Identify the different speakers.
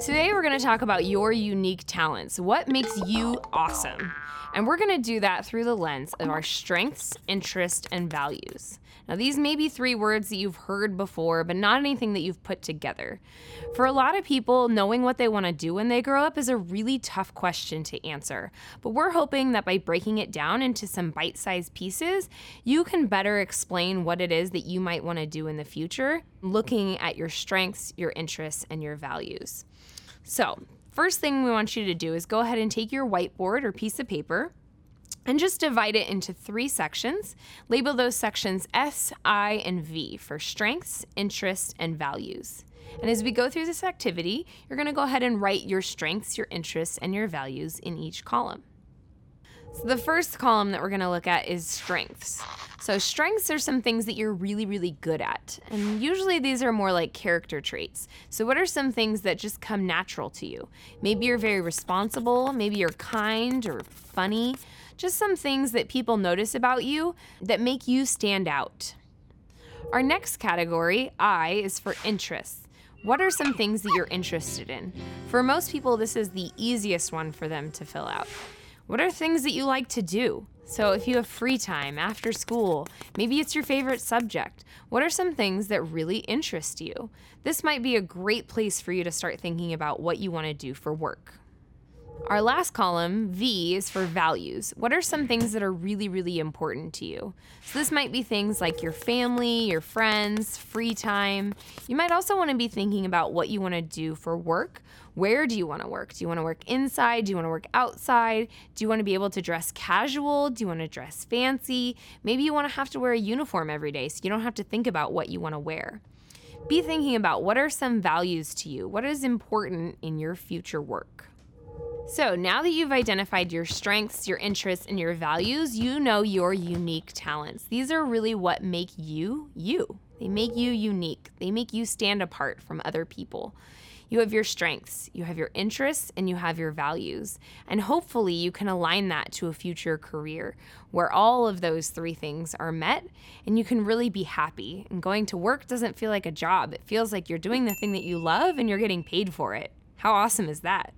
Speaker 1: Today, we're going to talk about your unique talents. What makes you awesome? And we're going to do that through the lens of our strengths, interests, and values. Now, these may be three words that you've heard before, but not anything that you've put together. For a lot of people, knowing what they want to do when they grow up is a really tough question to answer. But we're hoping that by breaking it down into some bite sized pieces, you can better explain what it is that you might want to do in the future, looking at your strengths, your interests, and your values. So, first thing we want you to do is go ahead and take your whiteboard or piece of paper and just divide it into three sections. Label those sections S, I, and V for strengths, interests, and values. And as we go through this activity, you're going to go ahead and write your strengths, your interests, and your values in each column. So the first column that we're going to look at is strengths. So strengths are some things that you're really really good at. And usually these are more like character traits. So what are some things that just come natural to you? Maybe you're very responsible, maybe you're kind or funny just some things that people notice about you that make you stand out. Our next category, I, is for interests. What are some things that you're interested in? For most people, this is the easiest one for them to fill out. What are things that you like to do? So, if you have free time after school, maybe it's your favorite subject. What are some things that really interest you? This might be a great place for you to start thinking about what you want to do for work. Our last column, V, is for values. What are some things that are really, really important to you? So, this might be things like your family, your friends, free time. You might also want to be thinking about what you want to do for work. Where do you want to work? Do you want to work inside? Do you want to work outside? Do you want to be able to dress casual? Do you want to dress fancy? Maybe you want to have to wear a uniform every day so you don't have to think about what you want to wear. Be thinking about what are some values to you? What is important in your future work? So now that you've identified your strengths, your interests, and your values, you know your unique talents. These are really what make you you. They make you unique, they make you stand apart from other people. You have your strengths, you have your interests, and you have your values. And hopefully, you can align that to a future career where all of those three things are met and you can really be happy. And going to work doesn't feel like a job, it feels like you're doing the thing that you love and you're getting paid for it. How awesome is that?